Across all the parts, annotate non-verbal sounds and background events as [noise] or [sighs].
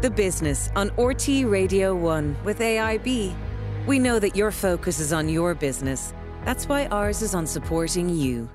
The Business on RTÉ Radio 1 with AIB. We know that your focus is on your business. That's why ours is on supporting you.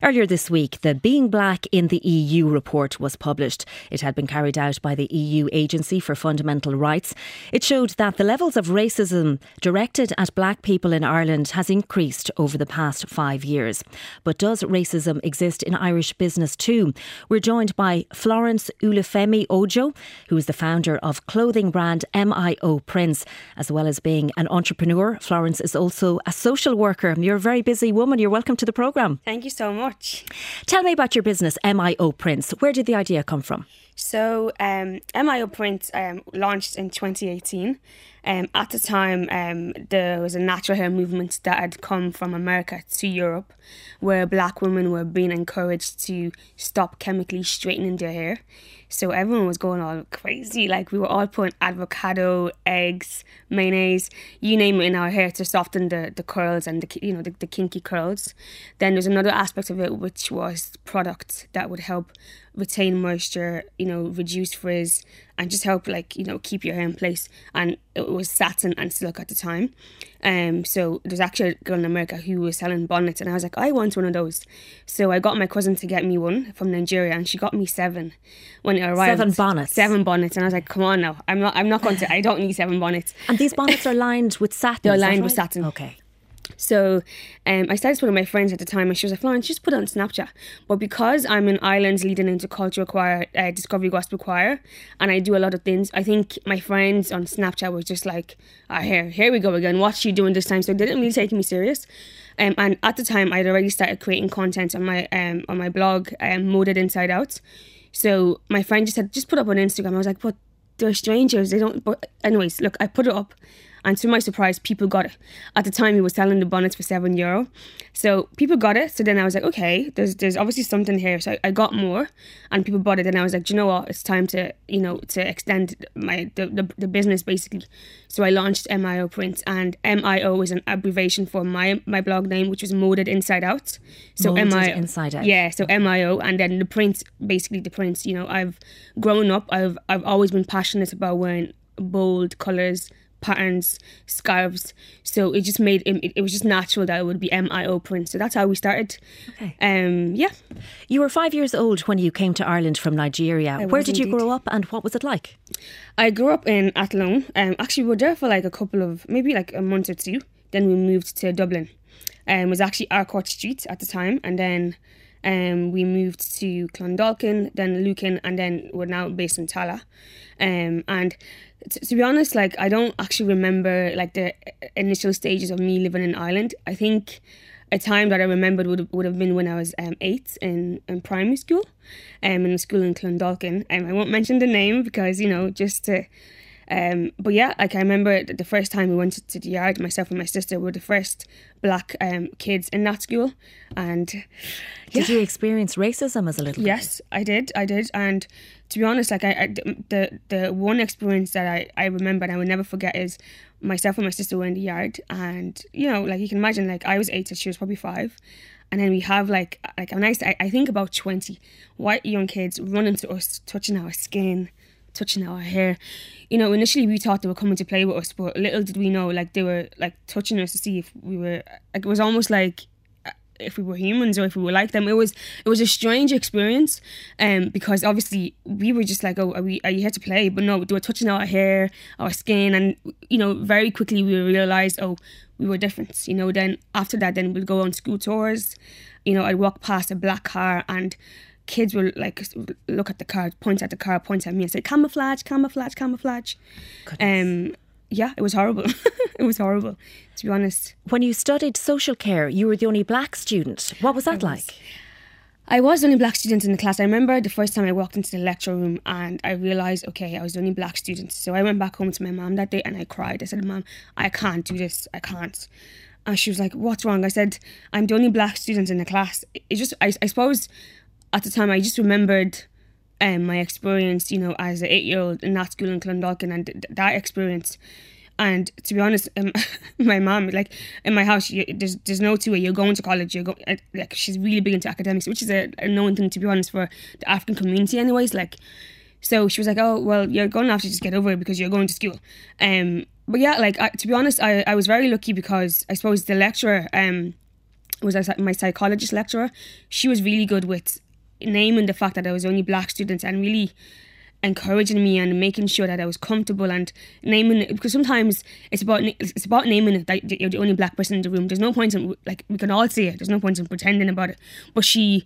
Earlier this week, the Being Black in the EU report was published. It had been carried out by the EU Agency for Fundamental Rights. It showed that the levels of racism directed at black people in Ireland has increased over the past five years. But does racism exist in Irish business too? We're joined by Florence Olufemi Ojo, who is the founder of clothing brand MIO Prints. As well as being an entrepreneur, Florence is also a social worker. You're a very busy woman. You're welcome to the programme. Thank you so much much. Tell me about your business, MIO Prints. Where did the idea come from? So, um, MIO Prints um, launched in 2018. Um, at the time, um, there was a natural hair movement that had come from America to Europe, where black women were being encouraged to stop chemically straightening their hair. So everyone was going all crazy. Like we were all putting avocado, eggs, mayonnaise, you name it in our hair to soften the, the curls and the you know the, the kinky curls. Then there's another aspect of it which was products that would help retain moisture, you know, reduce frizz, and just help like you know keep your hair in place. And it was satin and silk at the time. Um, so there's actually a girl in America who was selling bonnets, and I was like, I want one of those. So I got my cousin to get me one from Nigeria, and she got me seven when it arrived. Seven bonnets. Seven bonnets, and I was like, come on now, I'm not, I'm not going to, I don't need seven bonnets. And these bonnets are lined with satin. They're lined right? with satin. Okay. So um, I started with my friends at the time, and she was like, Florence, just put it on Snapchat. But because I'm in Ireland's leading intercultural choir, uh, Discovery Gospel Choir, and I do a lot of things, I think my friends on Snapchat was just like, oh, here, here we go again. What's she doing this time? So they didn't really take me serious. Um, and at the time, I'd already started creating content on my um, on my blog, um, Moded Inside Out. So my friend just said, just put up on Instagram. I was like, but they're strangers. They don't. But anyways, look, I put it up. And to my surprise, people got it. At the time, he was selling the bonnets for seven euro. So people got it. So then I was like, okay, there's there's obviously something here. So I, I got more, and people bought it. And I was like, do you know what? It's time to you know to extend my the, the, the business basically. So I launched MIO Prints, and MIO is an abbreviation for my my blog name, which was Moded Inside Out. So MIO Inside Out. Yeah. So MIO, and then the prints, basically the prints. You know, I've grown up. I've I've always been passionate about wearing bold colors patterns, scarves. So it just made it, it was just natural that it would be MIO print. So that's how we started. Okay. Um, yeah. You were five years old when you came to Ireland from Nigeria. I Where did indeed. you grow up and what was it like? I grew up in Athlone. Um, actually, we were there for like a couple of maybe like a month or two. Then we moved to Dublin. Um, it was actually Harcourt Street at the time, and then um, we moved to Clondalkin, then Lucan, and then we're now based in Tallaght. Um, and t- to be honest, like I don't actually remember like the initial stages of me living in Ireland. I think a time that I remembered would would have been when I was um, eight in, in primary school, um, in a school in Clondalkin. Um, I won't mention the name because you know just to. Um, but yeah, like I remember the first time we went to the yard, myself and my sister were the first black um, kids in that school, and yeah. did you experience racism as a little? Yes, I did. I did, and to be honest, like I, I, the the one experience that I I remember and I will never forget is myself and my sister were in the yard, and you know, like you can imagine, like I was eight and she was probably five, and then we have like like nice I, I think about twenty white young kids running to us, touching our skin, touching our hair. You know, initially we thought they were coming to play with us, but little did we know, like they were like touching us to see if we were. Like it was almost like if we were humans or if we were like them. It was it was a strange experience, um, because obviously we were just like, oh, are we are you here to play? But no, they were touching our hair, our skin, and you know, very quickly we realized, oh, we were different. You know, then after that, then we'd go on school tours. You know, I'd walk past a black car and kids will like look at the car, point at the car, point at me and say camouflage, camouflage, camouflage. Goodness. Um, yeah, it was horrible. [laughs] it was horrible, to be honest. When you studied social care, you were the only black student. What was that I like? Was. I was the only black student in the class. I remember the first time I walked into the lecture room and I realised, okay, I was the only black student. So I went back home to my mom that day and I cried. I said, Mom, I can't do this. I can't. And she was like, What's wrong? I said, I'm the only black student in the class. It just, I, I suppose at the time I just remembered um, my experience, you know, as an eight year old in that school in Clondalkin and th- that experience. And to be honest, um, [laughs] my mom, like in my house, you, there's there's no two way. You're going to college. You're go, uh, like she's really big into academics, which is a, a known thing to be honest for the African community, anyways. Like, So she was like, "Oh, well, you're going to have to just get over it because you're going to school." Um, but yeah, like I, to be honest, I, I was very lucky because I suppose the lecturer um was my psychologist lecturer. She was really good with naming the fact that there was only black students and really encouraging me and making sure that I was comfortable and naming it because sometimes it's about it's about naming it that you're the only black person in the room. There's no point in like we can all see it. There's no point in pretending about it. But she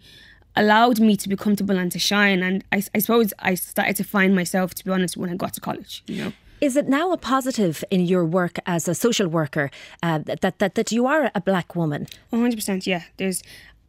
allowed me to be comfortable and to shine. And I, I suppose I started to find myself, to be honest, when I got to college. You know. Is it now a positive in your work as a social worker uh, that, that that you are a black woman? One hundred percent. Yeah. There's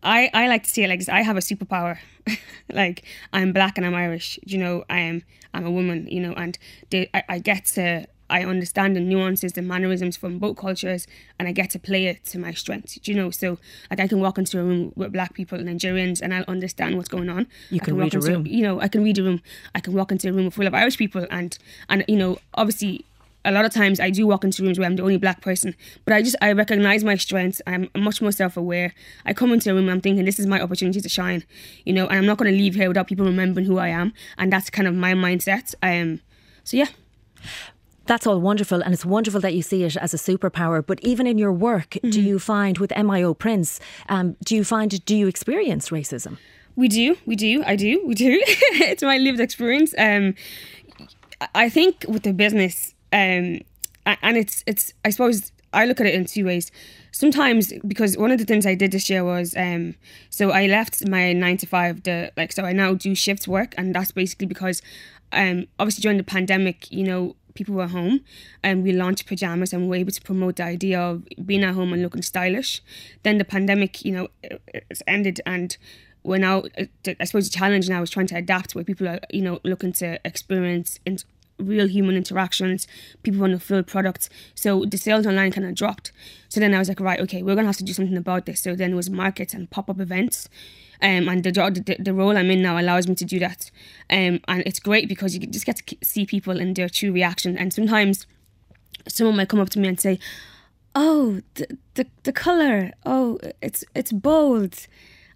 I, I like to say it like I have a superpower. [laughs] like I'm black and I'm Irish. You know, I am I'm a woman. You know, and they, I, I get to I understand the nuances, the mannerisms from both cultures, and I get to play it to my strengths. You know, so like I can walk into a room with black people, Nigerians, and I'll understand what's going on. You can, can read a into, room. You know, I can read a room. I can walk into a room full of Irish people, and and you know, obviously a lot of times I do walk into rooms where I'm the only black person, but I just I recognize my strengths. I'm much more self-aware. I come into a room, I'm thinking this is my opportunity to shine, you know, and I'm not going to leave here without people remembering who I am, and that's kind of my mindset. Um, so yeah. That's all wonderful, and it's wonderful that you see it as a superpower. But even in your work, mm-hmm. do you find with MIO Prints, um, do you find do you experience racism? We do, we do, I do, we do. [laughs] it's my lived experience. Um, I think with the business, um, and it's it's I suppose I look at it in two ways. Sometimes because one of the things I did this year was um, so I left my nine to five. The like so I now do shifts work, and that's basically because um, obviously during the pandemic, you know, people were home and we launched pajamas and we were able to promote the idea of being at home and looking stylish. Then the pandemic, you know, it's ended and we're now, I suppose the challenge now is trying to adapt where people are, you know, looking to experience in real human interactions. People want to feel products. So the sales online kind of dropped. So then I was like, right, okay, we're going to have to do something about this. So then it was markets and pop-up events. Um, and the, the the role I'm in now allows me to do that, um, and it's great because you just get to see people and their true reaction. And sometimes, someone might come up to me and say, "Oh, the the, the color, oh, it's it's bold,"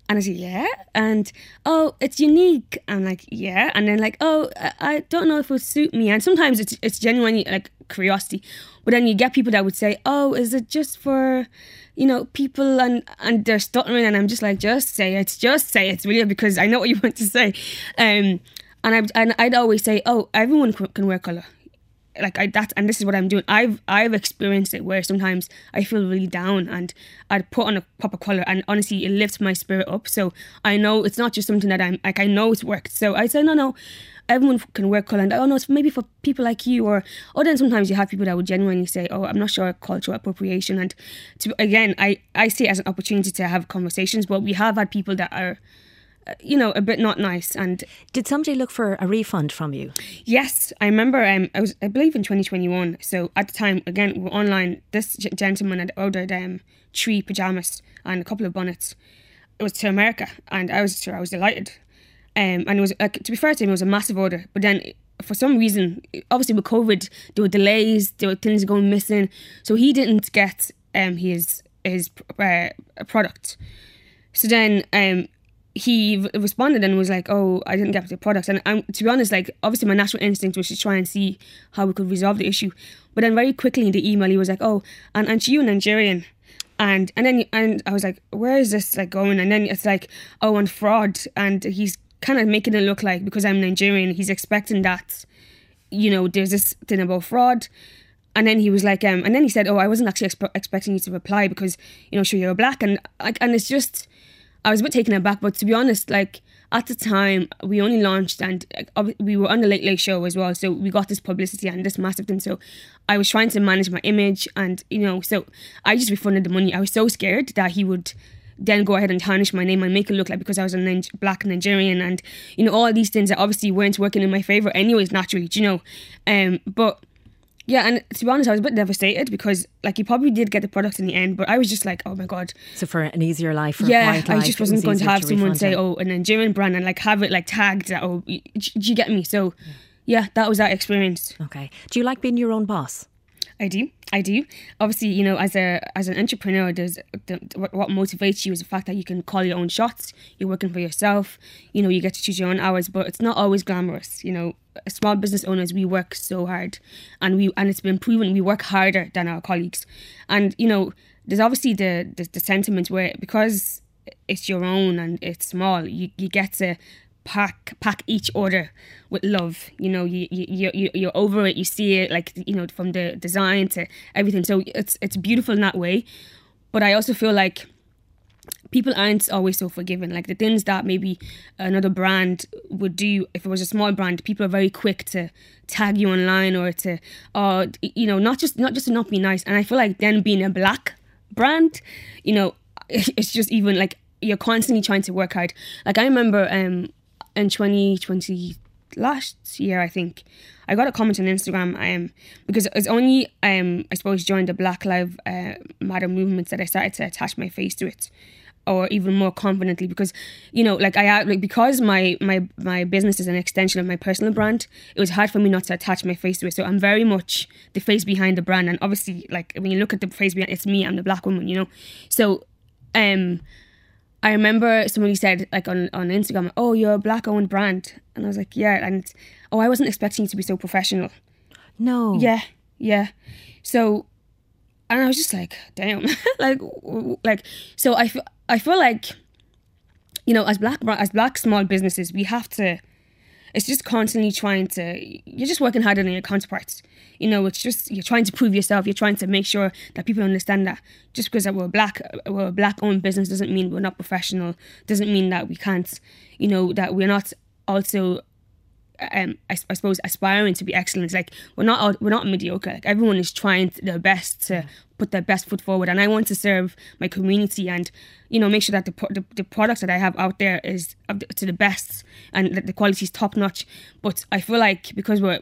And I say, yeah. And, oh, it's unique. I'm like, yeah. And then like, oh, I don't know if it would suit me. And sometimes it's, it's genuinely like curiosity. But then you get people that would say, oh, is it just for, you know, people and, and they're stuttering. And I'm just like, just say it. Just say it. Really because I know what you want to say. Um, and, I, and I'd always say, oh, everyone can wear colour like I that and this is what I'm doing. I've I've experienced it where sometimes I feel really down and I'd put on a proper colour and honestly it lifts my spirit up. So I know it's not just something that I'm like I know it's worked. So I say no no everyone can wear colour and oh no it's maybe for people like you or or then sometimes you have people that would genuinely say oh I'm not sure cultural appropriation and to again I I see it as an opportunity to have conversations but we have had people that are you know, a bit not nice. And did somebody look for a refund from you? Yes, I remember. Um, I was, I believe, in 2021. So at the time, again, we're online. This gentleman had ordered um three pajamas and a couple of bonnets. It was to America, and I was sure I was delighted. Um, and it was like to be fair to him, it was a massive order. But then for some reason, obviously with COVID, there were delays, there were things going missing, so he didn't get um his his uh, product. So then um he responded and was like, "Oh, I didn't get the product." And I'm, to be honest, like obviously my natural instinct was to try and see how we could resolve the issue. But then very quickly in the email, he was like, "Oh, and and you Nigerian." And and then and I was like, where is this like going? And then it's like, oh, and fraud. And he's kind of making it look like because I'm Nigerian, he's expecting that, you know, there's this thing about fraud. And then he was like, um, and then he said, oh, I wasn't actually expe- expecting you to reply because you know, sure you're black, and and it's just I was a bit taken aback, but to be honest, like at the time we only launched and we were on the Late Late Show as well, so we got this publicity and this massive thing. So I was trying to manage my image, and you know, so I just refunded the money. I was so scared that he would then go ahead and tarnish my name and make it look like because I was a black Nigerian and you know all these things that obviously weren't working in my favor anyways naturally, you know. Um, but yeah, and to be honest, I was a bit devastated because like he probably did get the product in the end, but I was just like, oh my god. So for an easier life, yeah, life, I just wasn't was going to have to someone say, oh, a Nigerian brand and like have it like tagged. That, oh, do you get me? So yeah, that was that experience. Okay. Do you like being your own boss? I do. I do. Obviously, you know, as a as an entrepreneur, there's the, what, what motivates you is the fact that you can call your own shots. You're working for yourself. You know, you get to choose your own hours, but it's not always glamorous. You know, small business owners, we work so hard, and we and it's been proven we work harder than our colleagues. And you know, there's obviously the the, the sentiment where because it's your own and it's small, you you get to pack pack each order with love. You know you you you you're over it you see it like you know from the design to everything. So it's it's beautiful in that way. But i also feel like people aren't always so forgiving. Like the things that maybe another brand would do if it was a small brand people are very quick to tag you online or to uh you know not just not just to not be nice. And i feel like then being a black brand you know [laughs] it's just even like you're constantly trying to work hard. Like i remember um in 2020 last year I think I got a comment on Instagram um because it's only um I suppose joined the Black Lives uh, Matter movements that I started to attach my face to it or even more confidently because you know like I like because my my my business is an extension of my personal brand it was hard for me not to attach my face to it. So I'm very much the face behind the brand and obviously like when you look at the face behind it's me I'm the black woman you know? So um I remember somebody said like on, on Instagram, oh, you're a black owned brand. And I was like, yeah. And oh, I wasn't expecting you to be so professional. No. Yeah, yeah. So, and I was just like, damn, [laughs] like, like, so I, f- I feel like, you know, as black, as black small businesses, we have to, it's just constantly trying to, you're just working harder than your counterparts. You know, it's just, you're trying to prove yourself. You're trying to make sure that people understand that just because we're black, we're a black owned business doesn't mean we're not professional, doesn't mean that we can't, you know, that we're not also um, I, I, suppose aspiring to be excellent. Like we're not all, we're not mediocre. Like everyone is trying their best to put their best foot forward, and I want to serve my community and you know make sure that the the, the products that I have out there is to the best and that the quality is top notch. But I feel like because we're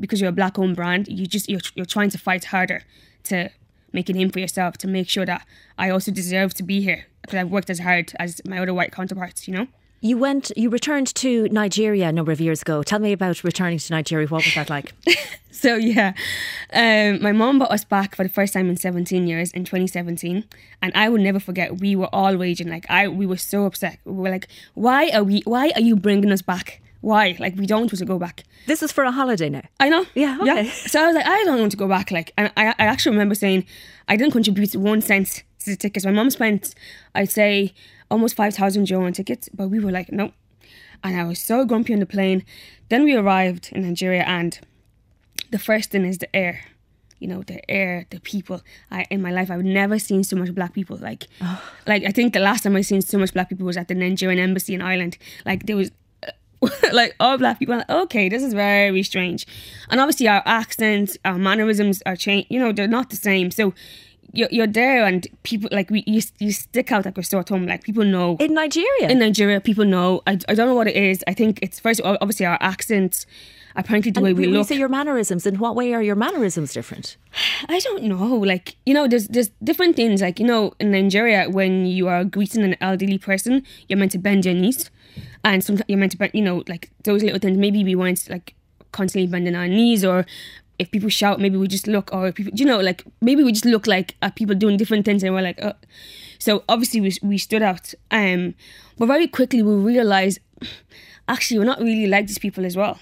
because you're a black owned brand, you just you're, you're trying to fight harder to make a name for yourself to make sure that I also deserve to be here because I've worked as hard as my other white counterparts. You know. You went, you returned to Nigeria a number of years ago. Tell me about returning to Nigeria. What was that like? [laughs] so yeah, um, my mom brought us back for the first time in 17 years in 2017, and I will never forget. We were all raging like I. We were so upset. We were like, "Why are we? Why are you bringing us back? Why? Like we don't want to go back." This is for a holiday now. I know. Yeah. Okay. Yeah. So I was like, I don't want to go back. Like, and I, I actually remember saying, I didn't contribute one cent to the tickets. My mom spent, I'd say almost 5,000 euro on tickets, but we were like, nope. And I was so grumpy on the plane. Then we arrived in Nigeria, and the first thing is the air. You know, the air, the people. I in my life, I've never seen so much black people. Like, oh. like I think the last time I seen so much black people was at the Nigerian embassy in Ireland. Like there was [laughs] like all black people. Like, okay, this is very strange. And obviously, our accents, our mannerisms are changed. You know, they're not the same. So you're, you're there and people like we you, you stick out like a sore thumb like people know. In Nigeria? In Nigeria people know. I, I don't know what it is. I think it's first obviously our accents apparently the and way we look. say your mannerisms in what way are your mannerisms different? [sighs] I don't know. Like you know there's there's different things. Like you know in Nigeria when you are greeting an elderly person you're meant to bend your knees. And sometimes you're meant to bend you know like those little things. Maybe we weren't like constantly bending our knees or if people shout, maybe we just look, or people, you know, like maybe we just look like uh, people doing different things, and we're like, oh. so obviously we we stood out, um, but very quickly we realized actually we're not really like these people as well.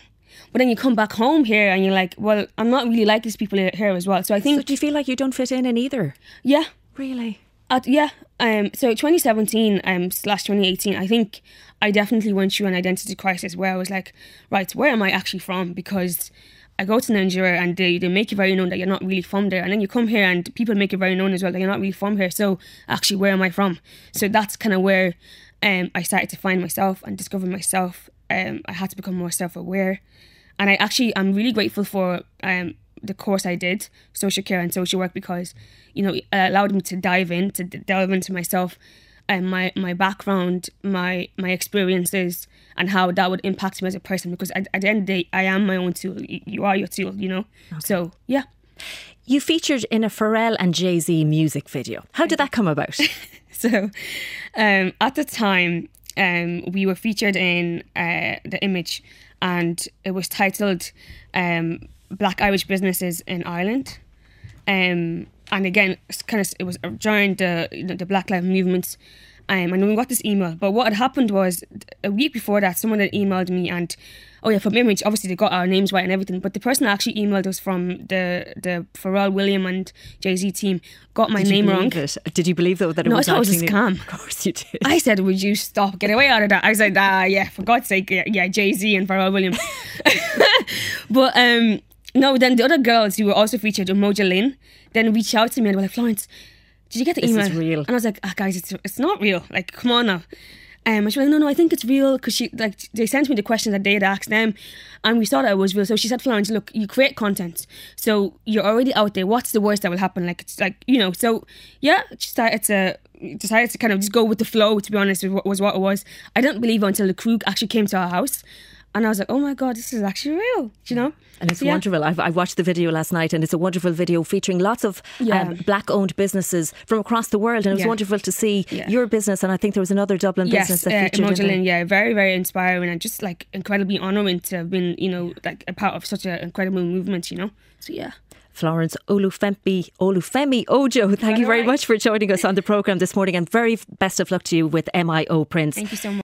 But then you come back home here and you're like, well, I'm not really like these people here as well. So I think. So do you feel like you don't fit in in either? Yeah. Really. At, yeah. Um. So 2017 um slash 2018, I think I definitely went through an identity crisis where I was like, right, where am I actually from? Because I go to Nigeria and they, they make it very known that you're not really from there. And then you come here and people make it very known as well that you're not really from here. So actually, where am I from? So that's kind of where um, I started to find myself and discover myself. Um, I had to become more self aware. And I actually, I'm really grateful for um, the course I did, social care and social work, because, you know, it allowed me to dive in, to delve into myself and my my background, my my experiences, and how that would impact me as a person. Because at, at the end of the day, I am my own tool. You are your tool, you know. Okay. So yeah. You featured in a Pharrell and Jay Z music video. How did that come about? [laughs] so, um, at the time, um, we were featured in uh, the image, and it was titled um, "Black Irish Businesses in Ireland." Um, and again, it's kind of it was during the the Black Lives movement. Um, and we got this email. But what had happened was a week before that, someone had emailed me and oh yeah, from Image, obviously they got our names right and everything. But the person that actually emailed us from the the Pharrell William and Jay Z team got my Did name wrong. it? Did you believe though that it No, I was thought it was a scam. Of course you did. I said, "Would you stop? Get away out of that." I said, "Ah, yeah, for God's sake, yeah, yeah Jay Z and Pharrell Williams." [laughs] but um, no, then the other girls who were also featured, Umoja Lynn, then reached out to me and were like, "Florence, did you get the This email?" is real. And I was like, "Ah, guys, it's it's not real. Like, come on now." Um, and she was like, "No, no, I think it's real because she like they sent me the questions that they had asked them, and we thought it was real." So she said, "Florence, look, you create content, so you're already out there. What's the worst that will happen? Like, it's like you know." So yeah, she started to decided to kind of just go with the flow. To be honest, was what- was what it was. I didn't believe it until the crew actually came to our house, and I was like, "Oh my god, this is actually real," you know. And it's yeah. wonderful. I've, I watched the video last night, and it's a wonderful video featuring lots of Yeah. um, black-owned businesses from across the world. And it was Yeah. wonderful to see your business. And I think there was another Dublin business that uh, featured. in Imogen there. Lynn, yeah, very, very inspiring and just like incredibly honouring to have been, you know, like a part of such an incredible movement, you know. So yeah. Florence Olufemi Olufemi Ojo. Thank you very right. much for joining us on the program this morning, and very best of luck to you with MIO Prints. Thank you so much.